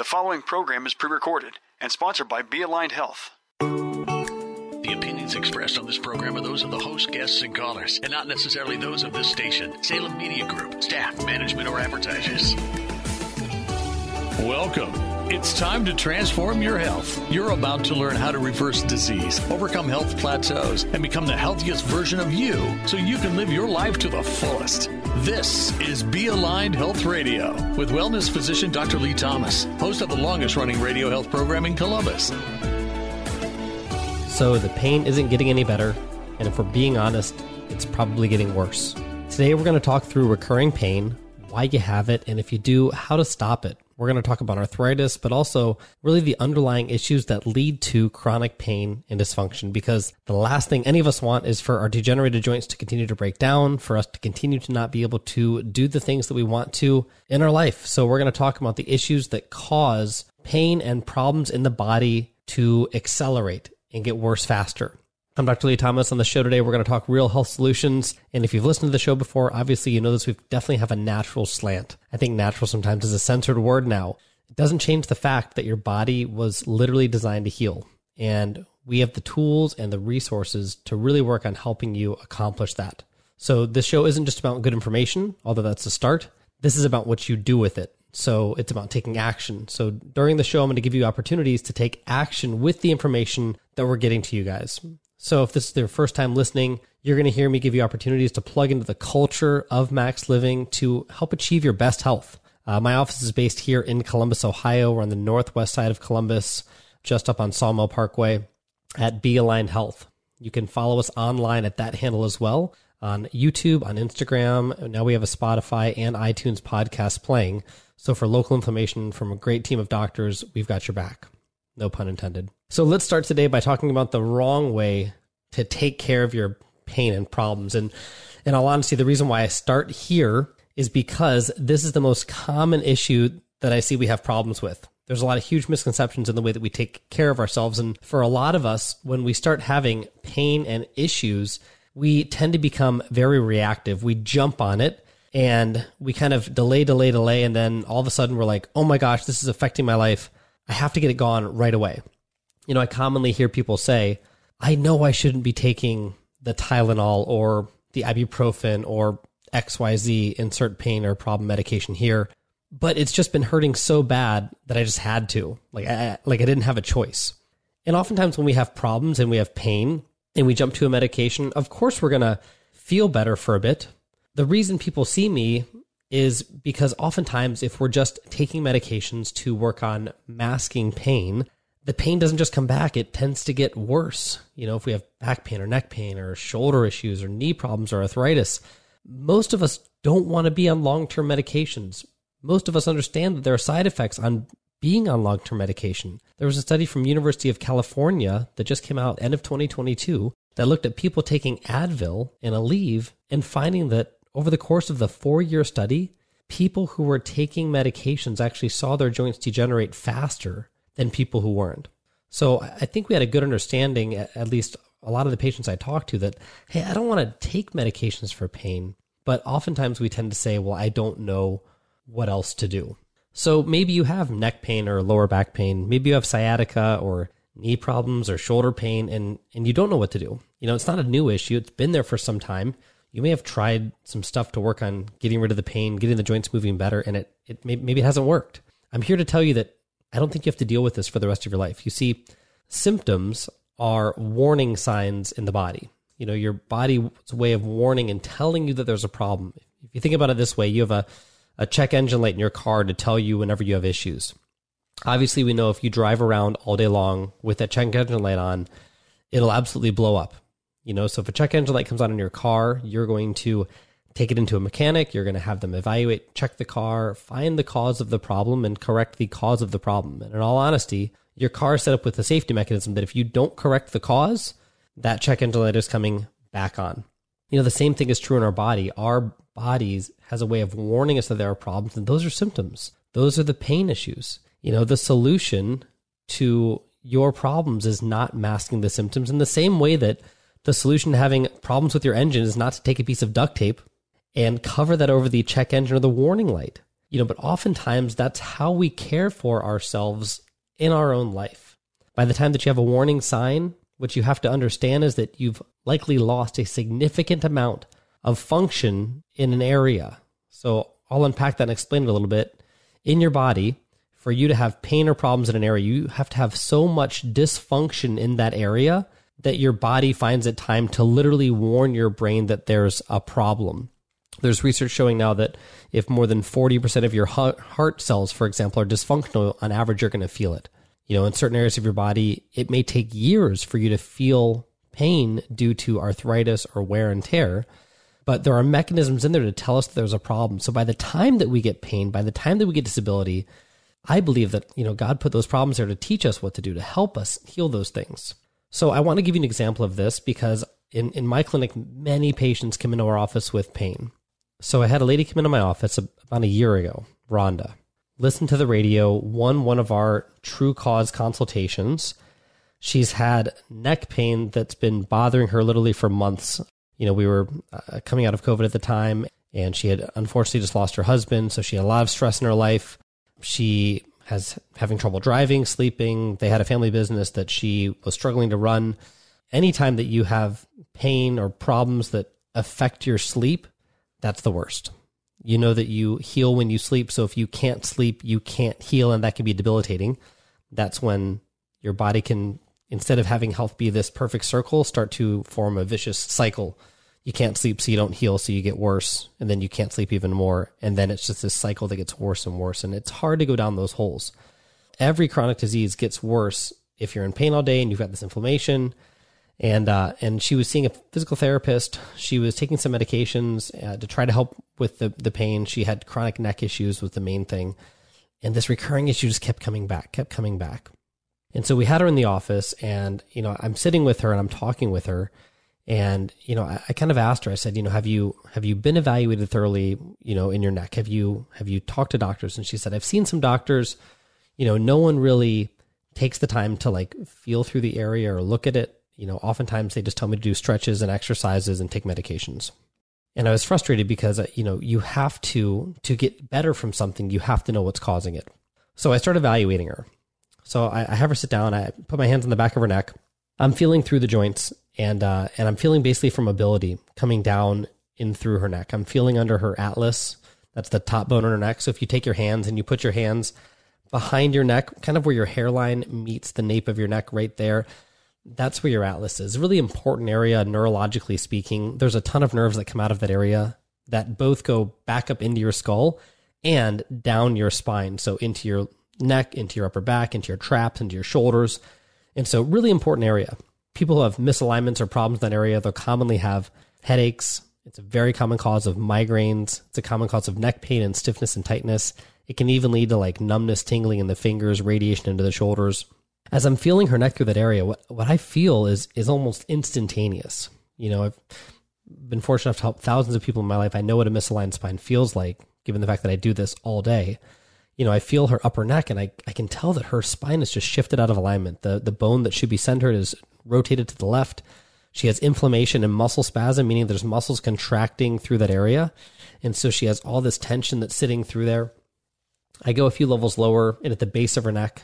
The following program is pre recorded and sponsored by Be Aligned Health. The opinions expressed on this program are those of the host, guests, and callers, and not necessarily those of this station, Salem Media Group, staff, management, or advertisers. Welcome. It's time to transform your health. You're about to learn how to reverse disease, overcome health plateaus, and become the healthiest version of you so you can live your life to the fullest. This is Be Aligned Health Radio with wellness physician Dr. Lee Thomas, host of the longest running radio health program in Columbus. So the pain isn't getting any better, and if we're being honest, it's probably getting worse. Today we're going to talk through recurring pain, why you have it, and if you do, how to stop it. We're going to talk about arthritis, but also really the underlying issues that lead to chronic pain and dysfunction. Because the last thing any of us want is for our degenerated joints to continue to break down, for us to continue to not be able to do the things that we want to in our life. So we're going to talk about the issues that cause pain and problems in the body to accelerate and get worse faster. I'm Dr. Lee Thomas. On the show today, we're going to talk real health solutions. And if you've listened to the show before, obviously you know this. We definitely have a natural slant. I think natural sometimes is a censored word now. It doesn't change the fact that your body was literally designed to heal. And we have the tools and the resources to really work on helping you accomplish that. So this show isn't just about good information, although that's the start. This is about what you do with it. So it's about taking action. So during the show, I'm going to give you opportunities to take action with the information that we're getting to you guys. So if this is their first time listening, you're going to hear me give you opportunities to plug into the culture of Max Living to help achieve your best health. Uh, my office is based here in Columbus, Ohio. We're on the northwest side of Columbus, just up on Sawmill Parkway at Be Aligned Health. You can follow us online at that handle as well on YouTube, on Instagram. Now we have a Spotify and iTunes podcast playing. So for local information from a great team of doctors, we've got your back. No pun intended. So let's start today by talking about the wrong way to take care of your pain and problems. And in all honesty, the reason why I start here is because this is the most common issue that I see we have problems with. There's a lot of huge misconceptions in the way that we take care of ourselves. And for a lot of us, when we start having pain and issues, we tend to become very reactive. We jump on it and we kind of delay, delay, delay. And then all of a sudden we're like, oh my gosh, this is affecting my life. I have to get it gone right away you know, I commonly hear people say, I know I shouldn't be taking the Tylenol or the ibuprofen or XYZ insert pain or problem medication here, but it's just been hurting so bad that I just had to. Like I like I didn't have a choice. And oftentimes when we have problems and we have pain and we jump to a medication, of course we're going to feel better for a bit. The reason people see me is because oftentimes if we're just taking medications to work on masking pain, the pain doesn't just come back, it tends to get worse. You know, if we have back pain or neck pain or shoulder issues or knee problems or arthritis, most of us don't want to be on long term medications. Most of us understand that there are side effects on being on long term medication. There was a study from University of California that just came out end of 2022 that looked at people taking Advil and Aleve and finding that over the course of the four year study, people who were taking medications actually saw their joints degenerate faster than people who weren't. So I think we had a good understanding, at least a lot of the patients I talked to, that, hey, I don't want to take medications for pain. But oftentimes we tend to say, well, I don't know what else to do. So maybe you have neck pain or lower back pain. Maybe you have sciatica or knee problems or shoulder pain and, and you don't know what to do. You know, it's not a new issue. It's been there for some time. You may have tried some stuff to work on getting rid of the pain, getting the joints moving better, and it, it may, maybe it hasn't worked. I'm here to tell you that I don't think you have to deal with this for the rest of your life. You see, symptoms are warning signs in the body. You know, your body's way of warning and telling you that there's a problem. If you think about it this way, you have a, a check engine light in your car to tell you whenever you have issues. Obviously, we know if you drive around all day long with that check engine light on, it'll absolutely blow up. You know, so if a check engine light comes on in your car, you're going to take it into a mechanic. You're going to have them evaluate, check the car, find the cause of the problem, and correct the cause of the problem. And in all honesty, your car is set up with a safety mechanism that if you don't correct the cause, that check engine light is coming back on. You know, the same thing is true in our body. Our bodies has a way of warning us that there are problems, and those are symptoms. Those are the pain issues. You know, the solution to your problems is not masking the symptoms in the same way that the solution to having problems with your engine is not to take a piece of duct tape and cover that over the check engine or the warning light. You know, but oftentimes that's how we care for ourselves in our own life. By the time that you have a warning sign, what you have to understand is that you've likely lost a significant amount of function in an area. So I'll unpack that and explain it a little bit. In your body, for you to have pain or problems in an area, you have to have so much dysfunction in that area that your body finds it time to literally warn your brain that there's a problem. There's research showing now that if more than 40% of your heart cells, for example, are dysfunctional, on average, you're going to feel it. You know, in certain areas of your body, it may take years for you to feel pain due to arthritis or wear and tear. But there are mechanisms in there to tell us that there's a problem. So by the time that we get pain, by the time that we get disability, I believe that, you know, God put those problems there to teach us what to do, to help us heal those things. So I want to give you an example of this because in, in my clinic, many patients come into our office with pain. So I had a lady come into my office about a year ago, Rhonda. Listened to the radio, won one of our true cause consultations. She's had neck pain that's been bothering her literally for months. You know, we were uh, coming out of COVID at the time, and she had unfortunately just lost her husband. So she had a lot of stress in her life. She has having trouble driving, sleeping. They had a family business that she was struggling to run. Anytime that you have pain or problems that affect your sleep, that's the worst. You know that you heal when you sleep. So if you can't sleep, you can't heal, and that can be debilitating. That's when your body can, instead of having health be this perfect circle, start to form a vicious cycle. You can't sleep, so you don't heal, so you get worse, and then you can't sleep even more. And then it's just this cycle that gets worse and worse. And it's hard to go down those holes. Every chronic disease gets worse if you're in pain all day and you've got this inflammation and uh, and she was seeing a physical therapist. She was taking some medications uh, to try to help with the the pain. She had chronic neck issues was the main thing, and this recurring issue just kept coming back, kept coming back. And so we had her in the office, and you know I'm sitting with her and I'm talking with her, and you know I, I kind of asked her. I said, you know, have you have you been evaluated thoroughly? You know, in your neck, have you have you talked to doctors? And she said, I've seen some doctors. You know, no one really takes the time to like feel through the area or look at it you know, oftentimes they just tell me to do stretches and exercises and take medications. And I was frustrated because, uh, you know, you have to, to get better from something, you have to know what's causing it. So I started evaluating her. So I, I have her sit down. I put my hands on the back of her neck. I'm feeling through the joints and, uh, and I'm feeling basically from mobility coming down in through her neck. I'm feeling under her atlas. That's the top bone on her neck. So if you take your hands and you put your hands behind your neck, kind of where your hairline meets the nape of your neck right there, that's where your atlas is. Really important area neurologically speaking. There's a ton of nerves that come out of that area that both go back up into your skull and down your spine. So into your neck, into your upper back, into your traps, into your shoulders. And so really important area. People who have misalignments or problems in that area, they'll commonly have headaches. It's a very common cause of migraines. It's a common cause of neck pain and stiffness and tightness. It can even lead to like numbness, tingling in the fingers, radiation into the shoulders as I'm feeling her neck through that area, what what I feel is is almost instantaneous. You know, I've been fortunate enough to help thousands of people in my life. I know what a misaligned spine feels like, given the fact that I do this all day. You know, I feel her upper neck and I, I can tell that her spine is just shifted out of alignment. The the bone that should be centered is rotated to the left. She has inflammation and muscle spasm, meaning there's muscles contracting through that area. And so she has all this tension that's sitting through there. I go a few levels lower and at the base of her neck,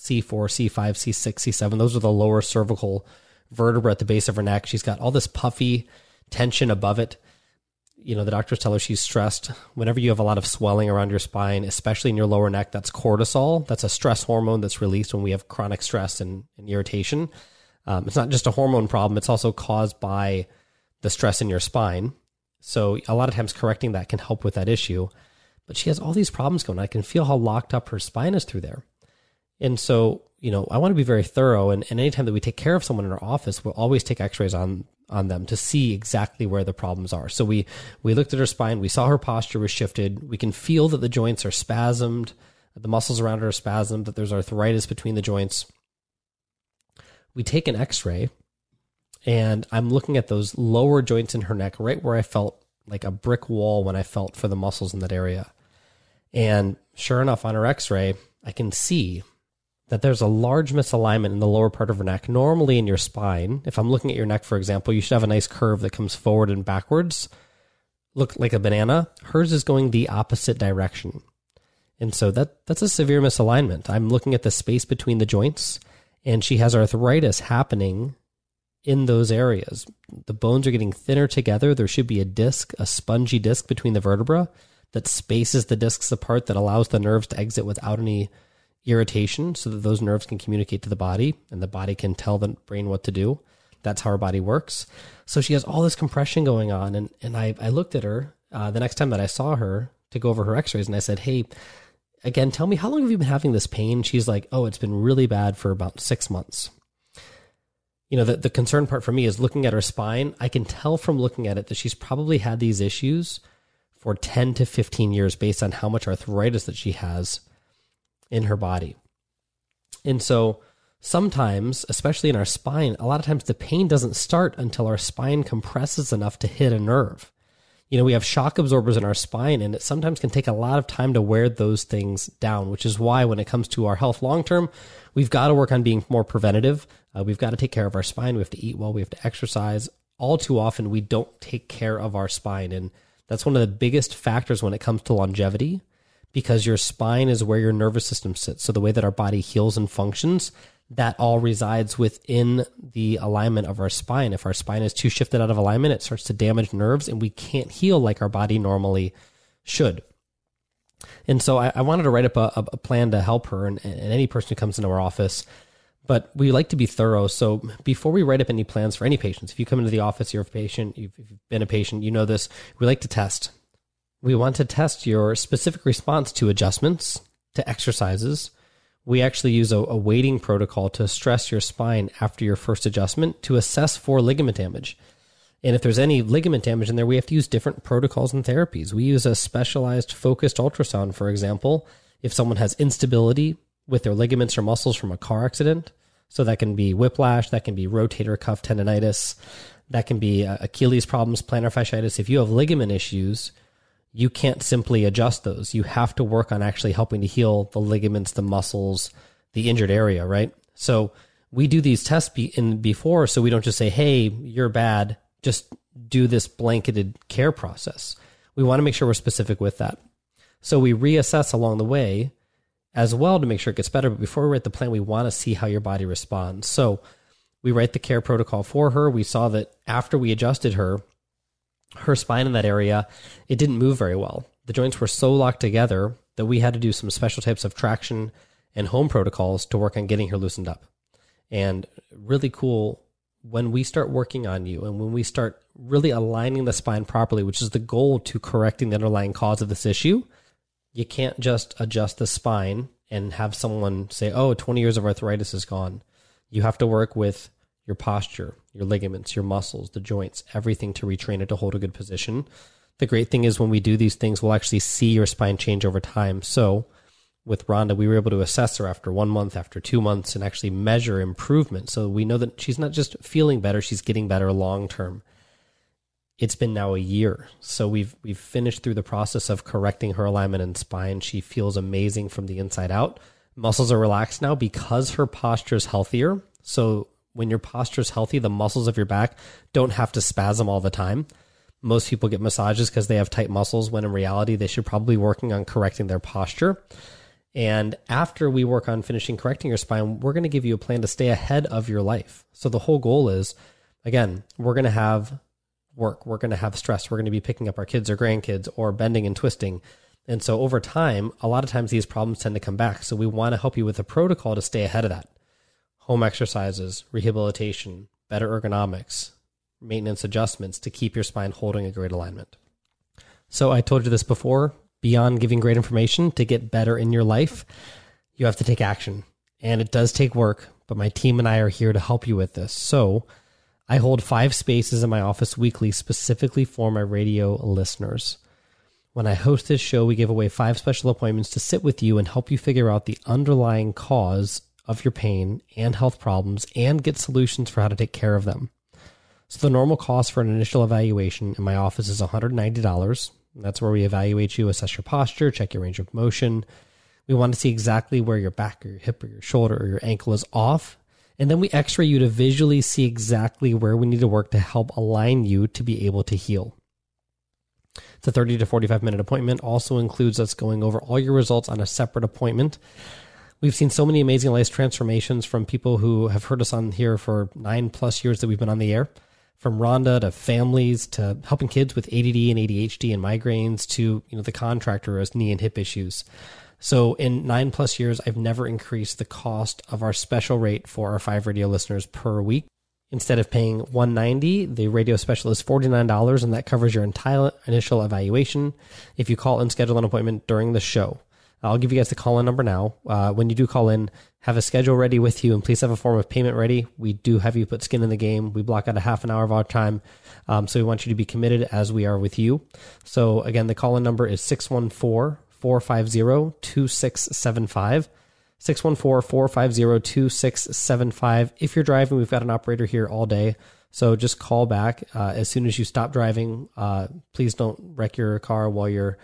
C4, C5, C6, C7. Those are the lower cervical vertebra at the base of her neck. She's got all this puffy tension above it. You know, the doctors tell her she's stressed. Whenever you have a lot of swelling around your spine, especially in your lower neck, that's cortisol. That's a stress hormone that's released when we have chronic stress and, and irritation. Um, it's not just a hormone problem, it's also caused by the stress in your spine. So, a lot of times, correcting that can help with that issue. But she has all these problems going. I can feel how locked up her spine is through there. And so, you know, I want to be very thorough. And, and anytime that we take care of someone in our office, we'll always take x rays on, on them to see exactly where the problems are. So we we looked at her spine, we saw her posture was shifted. We can feel that the joints are spasmed, the muscles around her are spasmed, that there's arthritis between the joints. We take an X-ray, and I'm looking at those lower joints in her neck, right where I felt like a brick wall when I felt for the muscles in that area. And sure enough, on her X-ray, I can see that there's a large misalignment in the lower part of her neck. Normally, in your spine, if I'm looking at your neck, for example, you should have a nice curve that comes forward and backwards, look like a banana. Hers is going the opposite direction. And so that that's a severe misalignment. I'm looking at the space between the joints, and she has arthritis happening in those areas. The bones are getting thinner together. There should be a disc, a spongy disc between the vertebra that spaces the discs apart that allows the nerves to exit without any irritation so that those nerves can communicate to the body and the body can tell the brain what to do. That's how our body works. So she has all this compression going on. And, and I, I looked at her uh, the next time that I saw her to go over her x rays and I said, Hey, again, tell me, how long have you been having this pain? She's like, Oh, it's been really bad for about six months. You know, the, the concern part for me is looking at her spine. I can tell from looking at it that she's probably had these issues for 10 to 15 years based on how much arthritis that she has in her body. And so sometimes, especially in our spine, a lot of times the pain doesn't start until our spine compresses enough to hit a nerve. You know, we have shock absorbers in our spine, and it sometimes can take a lot of time to wear those things down, which is why when it comes to our health long term, we've got to work on being more preventative. Uh, we've got to take care of our spine. We have to eat well. We have to exercise. All too often, we don't take care of our spine. And that's one of the biggest factors when it comes to longevity because your spine is where your nervous system sits. So the way that our body heals and functions, that all resides within the alignment of our spine. If our spine is too shifted out of alignment, it starts to damage nerves and we can't heal like our body normally should. And so I, I wanted to write up a, a, plan to help her and, and any person who comes into our office. But we like to be thorough. So before we write up any plans for any patients, if you come into the office, you're a patient, you've, you've been a patient, you know this, we like to test we want to test your specific response to adjustments, to exercises. We actually use a, a, weighting protocol to stress your spine after your first adjustment to assess for ligament damage. And if there's any ligament damage in there, we have to use different protocols and therapies. We use a specialized focused ultrasound, for example, if someone has instability with their ligaments or muscles from a car accident. So that can be whiplash, that can be rotator cuff tendonitis, that can be uh, Achilles problems, plantar fasciitis. If you have ligament issues, you can't simply adjust those. You have to work on actually helping to heal the ligaments, the muscles, the injured area, right? So we do these tests be in before, so we don't just say, "Hey, you're bad." Just do this blanketed care process. We want to make sure we're specific with that. So we reassess along the way as well to make sure it gets better. But before we write the plan, we want to see how your body responds. So we write the care protocol for her. We saw that after we adjusted her, her spine in that area, it didn't move very well. The joints were so locked together that we had to do some special types of traction and home protocols to work on getting her loosened up. And really cool when we start working on you and when we start really aligning the spine properly, which is the goal to correcting the underlying cause of this issue, you can't just adjust the spine and have someone say, oh, 20 years of arthritis is gone. You have to work with your posture, your ligaments, your muscles, the joints, everything to retrain it to hold a good position. The great thing is when we do these things, we'll actually see your spine change over time. So with Rhonda, we were able to assess her after one month, after two months, and actually measure improvement. So we know that she's not just feeling better, she's getting better long term. It's been now a year. So we've we've finished through the process of correcting her alignment and spine. She feels amazing from the inside out. Muscles are relaxed now because her posture is healthier. So when your posture is healthy, the muscles of your back don't have to spasm all the time. Most people get massages because they have tight muscles, when in reality, they should probably be working on correcting their posture. And after we work on finishing correcting your spine, we're going to give you a plan to stay ahead of your life. So the whole goal is, again, we're going to have work, we're going to have stress, we're going to be picking up our kids or grandkids or bending and twisting. And so over time, a lot of times these problems tend to come back. So we want to help you with a protocol to stay ahead of that home exercises, rehabilitation, better ergonomics, maintenance adjustments to keep your spine holding a great alignment. So I told you this before, beyond giving great information to get better in your life, you have to take action. And it does take work, but my team and I are here to help you with this. So I hold five spaces in my office weekly specifically for my radio listeners. When I host this show, we give away five special appointments to sit with you and help you figure out the underlying cause of your pain and health problems and get solutions for how to take care of them. So the normal cost for an initial evaluation in my office is $190. That's where we evaluate you, assess your posture, check your range of motion. We want to see exactly where your back or your hip or your shoulder or your ankle is off. And then we x ray you to visually see exactly where we need to work to help align you to be able to heal. The 30 to 45 minute appointment, also includes us going over all your results on a separate appointment. We've seen so many amazing life transformations from people who have heard us on here for nine plus years that we've been on the air from Rhonda to families to helping kids with ADD and ADHD and migraines to you know the contractor as knee and hip issues. So in nine plus years, I've never increased the cost of our special rate for our five radio listeners per week. Instead of paying 190, the radio special is $49 and that covers your entire initial evaluation. If you call and schedule an appointment during the show, I'll give you guys the call in number now. Uh, when you do call in, have a schedule ready with you and please have a form of payment ready. We do have you put skin in the game. We block out a half an hour of our time. Um, so we want you to be committed as we are with you. So again, the call in number is 614 450 2675. 614 450 2675. If you're driving, we've got an operator here all day. So just call back uh, as soon as you stop driving. Uh, please don't wreck your car while you're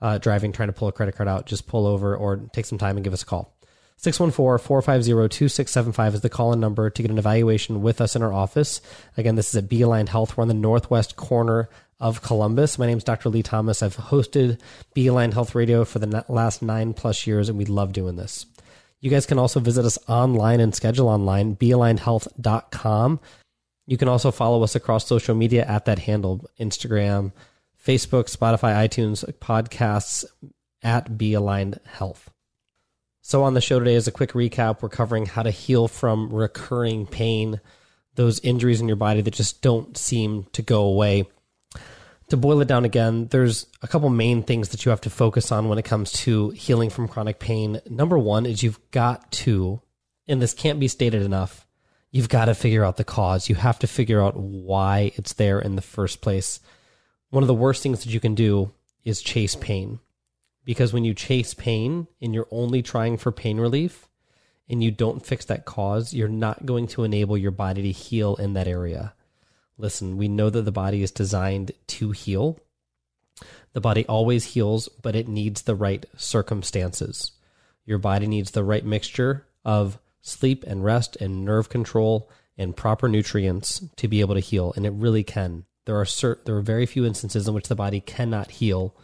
uh, driving, trying to pull a credit card out. Just pull over or take some time and give us a call. 614-450-2675 is the call-in number to get an evaluation with us in our office. Again, this is at Be Aligned Health. We're on the northwest corner of Columbus. My name is Dr. Lee Thomas. I've hosted Be Aligned Health Radio for the last nine plus years, and we love doing this. You guys can also visit us online and schedule online, bealignedhealth.com. You can also follow us across social media at that handle Instagram, Facebook, Spotify, iTunes, podcasts at Be Aligned Health. So, on the show today, as a quick recap, we're covering how to heal from recurring pain, those injuries in your body that just don't seem to go away. To boil it down again, there's a couple main things that you have to focus on when it comes to healing from chronic pain. Number one is you've got to, and this can't be stated enough, you've got to figure out the cause. You have to figure out why it's there in the first place. One of the worst things that you can do is chase pain. Because when you chase pain and you're only trying for pain relief and you don't fix that cause, you're not going to enable your body to heal in that area. Listen, we know that the body is designed to heal. The body always heals, but it needs the right circumstances. Your body needs the right mixture of sleep and rest and nerve control and proper nutrients to be able to heal, and it really can. There are cert- there are very few instances in which the body cannot heal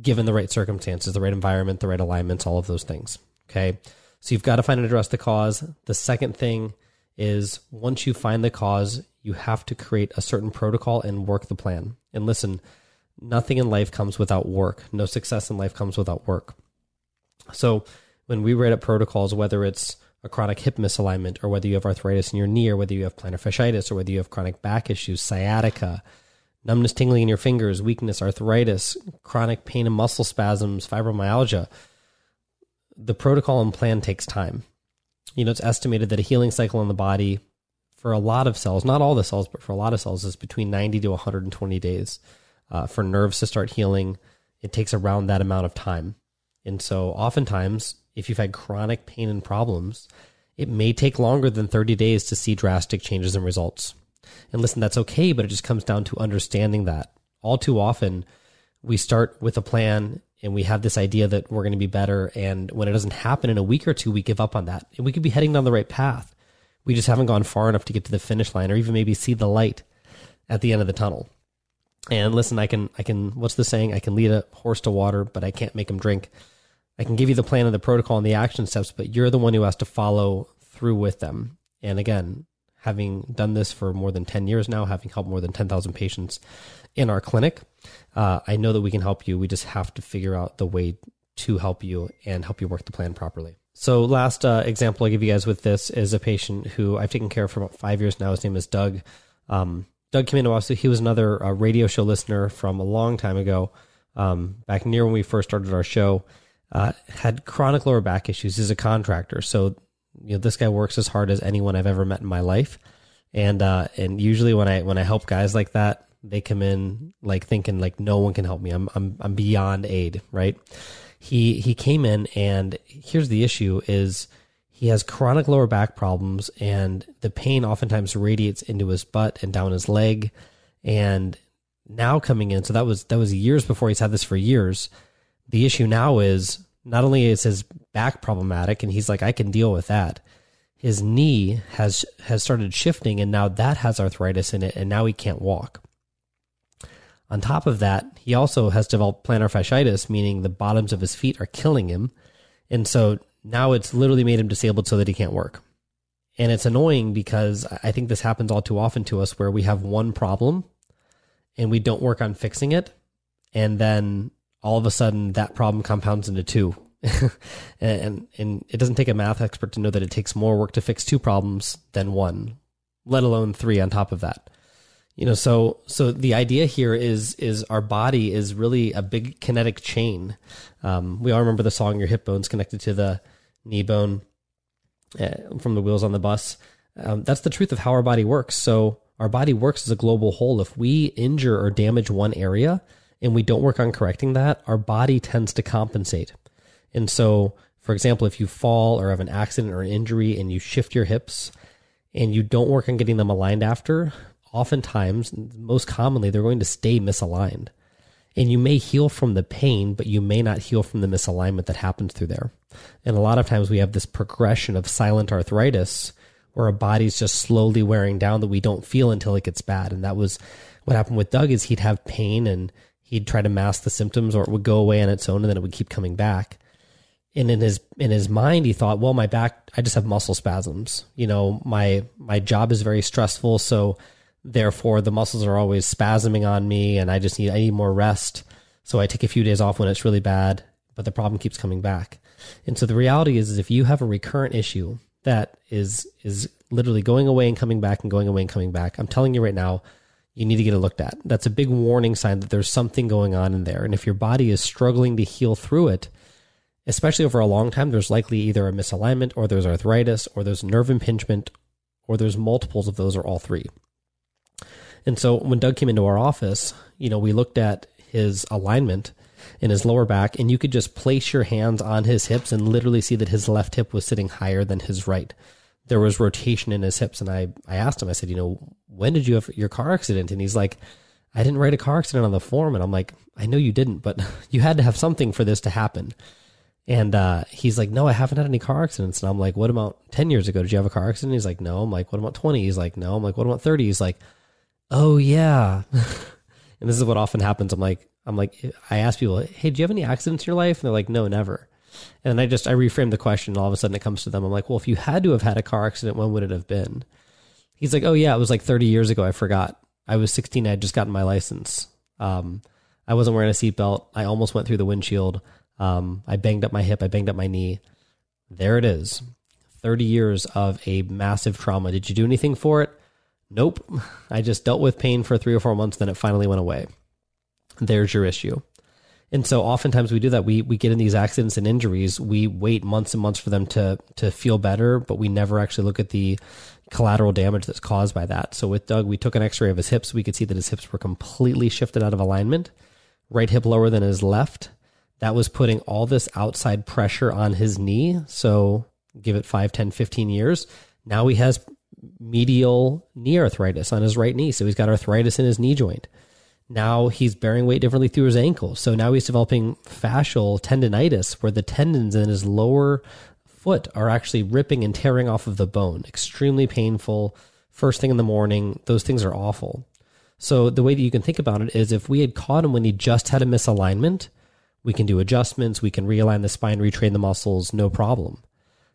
given the right circumstances, the right environment, the right alignments, all of those things. Okay. So you've got to find and address the cause. The second thing is once you find the cause, you have to create a certain protocol and work the plan. And listen, nothing in life comes without work. No success in life comes without work. So when we write up protocols, whether it's a chronic hip misalignment or whether you have arthritis in your knee or whether you have plantar fasciitis or whether you have chronic back issues, sciatica, numbness tingling in your fingers, weakness, arthritis, chronic pain and muscle spasms, fibromyalgia, the protocol and plan takes time. You know, it's estimated that a healing cycle in the body for a lot of cells, not all the cells, but for a lot of cells, is between 90 to 120 days. Uh, for nerves to start healing, it takes around that amount of time. And so, oftentimes, if you've had chronic pain and problems, it may take longer than 30 days to see drastic changes in results. And listen, that's okay, but it just comes down to understanding that. All too often, we start with a plan and we have this idea that we're going to be better. And when it doesn't happen in a week or two, we give up on that. And we could be heading down the right path. We just haven't gone far enough to get to the finish line or even maybe see the light at the end of the tunnel. And listen, I can, I can, what's the saying? I can lead a horse to water, but I can't make him drink. I can give you the plan and the protocol and the action steps, but you're the one who has to follow through with them. And again, having done this for more than 10 years now, having helped more than 10,000 patients in our clinic, uh, I know that we can help you. We just have to figure out the way to help you and help you work the plan properly. So, last uh, example I give you guys with this is a patient who I've taken care of for about five years now. His name is Doug. Um, Doug came into us. He was another uh, radio show listener from a long time ago, um, back near when we first started our show. Uh, had chronic lower back issues. He's a contractor, so you know this guy works as hard as anyone I've ever met in my life. And uh, and usually when I when I help guys like that, they come in like thinking like no one can help me. I'm I'm I'm beyond aid, right? He he came in and here's the issue is he has chronic lower back problems and the pain oftentimes radiates into his butt and down his leg and now coming in so that was that was years before he's had this for years the issue now is not only is his back problematic and he's like I can deal with that. His knee has has started shifting and now that has arthritis in it and now he can't walk. On top of that he also has developed plantar fasciitis meaning the bottoms of his feet are killing him. And so now it's literally made him disabled so that he can't work. And it's annoying because i think this happens all too often to us where we have one problem and we don't work on fixing it. And then all of a sudden that problem compounds into two and and it doesn't take a math expert to know that it takes more work to fix two problems than one, let alone three on top of that. You know, so so the idea here is is our body is really a big kinetic chain. Um, we all remember the song "Your hip bone's connected to the knee bone" uh, from the wheels on the bus. Um, that's the truth of how our body works. So our body works as a global whole. If we injure or damage one area and we don't work on correcting that, our body tends to compensate. And so, for example, if you fall or have an accident or an injury and you shift your hips and you don't work on getting them aligned after, oftentimes, most commonly, they're going to stay misaligned. And you may heal from the pain, but you may not heal from the misalignment that happens through there. And a lot of times we have this progression of silent arthritis where our body's just slowly wearing down that we don't feel until it gets bad. And that was what happened with Doug is he'd have pain and he'd try to mask the symptoms or it would go away on its own and then it would keep coming back. And in his in his mind he thought well my back i just have muscle spasms. You know my my job is very stressful so therefore the muscles are always spasming on me and i just need i need more rest. So i take a few days off when it's really bad but the problem keeps coming back. And so the reality is, is if you have a recurrent issue that is is literally going away and coming back and going away and coming back i'm telling you right now you need to get it looked at that's a big warning sign that there's something going on in there and if your body is struggling to heal through it especially over a long time, there's likely either a misalignment or there's arthritis or there's nerve impingement or there's multiples of those or all three. And so when Doug came into our office, you know, we looked at his alignment in his lower back and you could just place your hands on his hips and literally see that his left hip was sitting higher than his right. There was rotation in his hips. And I, I asked him, I said, you know, when did you have your car accident? And he's like, I didn't write a car accident on the form. And I'm like, I know you didn't, but you had to have something for this to happen. And uh, he's like, no, I haven't had any car accidents. And I'm like, what about 10 years ago? Did you have a car accident? He's like, no. I'm like, what about 20? He's like, no. I'm like, what about 30? He's like, oh, yeah. and this is what often happens. I'm like, I'm like, I ask people, hey, do you have any accidents in your life? And they're like, no, never. And I just, I reframe the question. All of a sudden it comes to them. I'm like, well, if you had to have had a car accident, when would it have been? He's like, oh, yeah, it was like 30 years ago. I forgot. I was 16. I had just gotten my license. Um, I wasn't wearing a seatbelt. I almost went through the windshield. Um, I banged up my hip. I banged up my knee. There it is. 30 years of a massive trauma. Did you do anything for it? Nope. I just dealt with pain for three or four months, then it finally went away. There's your issue. And so oftentimes we do that. We we get in these accidents and injuries. We wait months and months for them to to feel better, but we never actually look at the collateral damage that's caused by that. So with Doug, we took an x-ray of his hips. We could see that his hips were completely shifted out of alignment. Right hip lower than his left that was putting all this outside pressure on his knee. So give it 5, 10, 15 years. Now he has medial knee arthritis on his right knee. So he's got arthritis in his knee joint. Now he's bearing weight differently through his ankle. So now he's developing fascial tendonitis where the tendons in his lower foot are actually ripping and tearing off of the bone. Extremely painful. First thing in the morning. Those things are awful. So the way that you can think about it is if we had caught him when he just had a misalignment, we can do adjustments. We can realign the spine, retrain the muscles, no problem.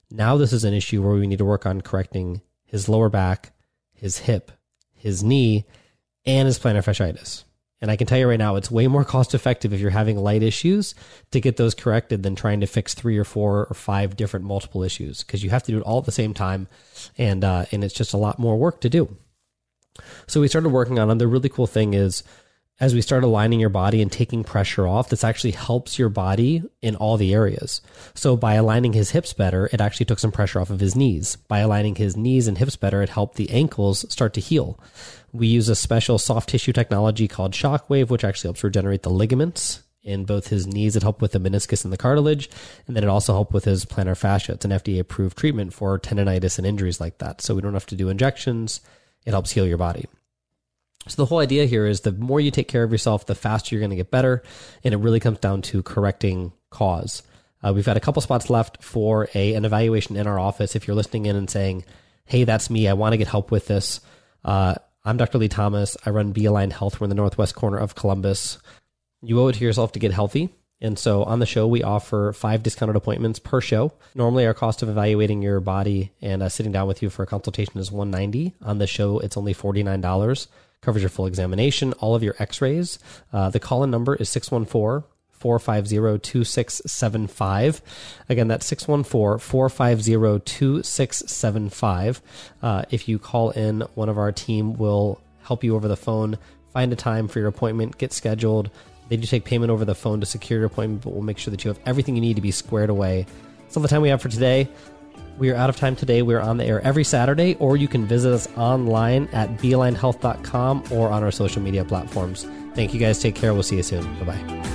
Now, this is an issue where we need to work on correcting his lower back, his hip, his knee, and his plantar fasciitis. And I can tell you right now, it's way more cost effective if you're having light issues to get those corrected than trying to fix three or four or five different multiple issues because you have to do it all at the same time, and uh, and it's just a lot more work to do. So we started working on them. The really cool thing is as we start aligning your body and taking pressure off, this actually helps your body in all the areas. So by aligning his hips better, it actually took some pressure off of his knees. By aligning his knees and hips better, it helped the ankles start to heal. We use a special soft tissue technology called Shockwave, which actually helps regenerate the ligaments in both his knees. It helped with the meniscus and the cartilage, and then it also helped with his plantar fascia. It's an FDA approved treatment for tendonitis and injuries like that. So we don't have to do injections. It helps heal your body. So the whole idea here is the more you take care of yourself, the faster you're going to get better, and it really comes down to correcting cause. Uh, we've got a couple spots left for a an evaluation in our office. If you're listening in and saying, "Hey, that's me. I want to get help with this," uh, I'm Dr. Lee Thomas. I run Be Aligned Health. We're in the northwest corner of Columbus. You owe it to yourself to get healthy. And so on the show, we offer five discounted appointments per show. Normally, our cost of evaluating your body and uh, sitting down with you for a consultation is 190 On the show, it's only $49 covers your full examination, all of your x rays. Uh, the call in number is 614 450 2675. Again, that's 614 450 2675. Uh, if you call in, one of our team will help you over the phone, find a time for your appointment, get scheduled. They do take payment over the phone to secure your appointment, but we'll make sure that you have everything you need to be squared away. That's all the time we have for today. We are out of time today. We're on the air every Saturday, or you can visit us online at bealignedhealth.com or on our social media platforms. Thank you guys. Take care. We'll see you soon. Bye bye.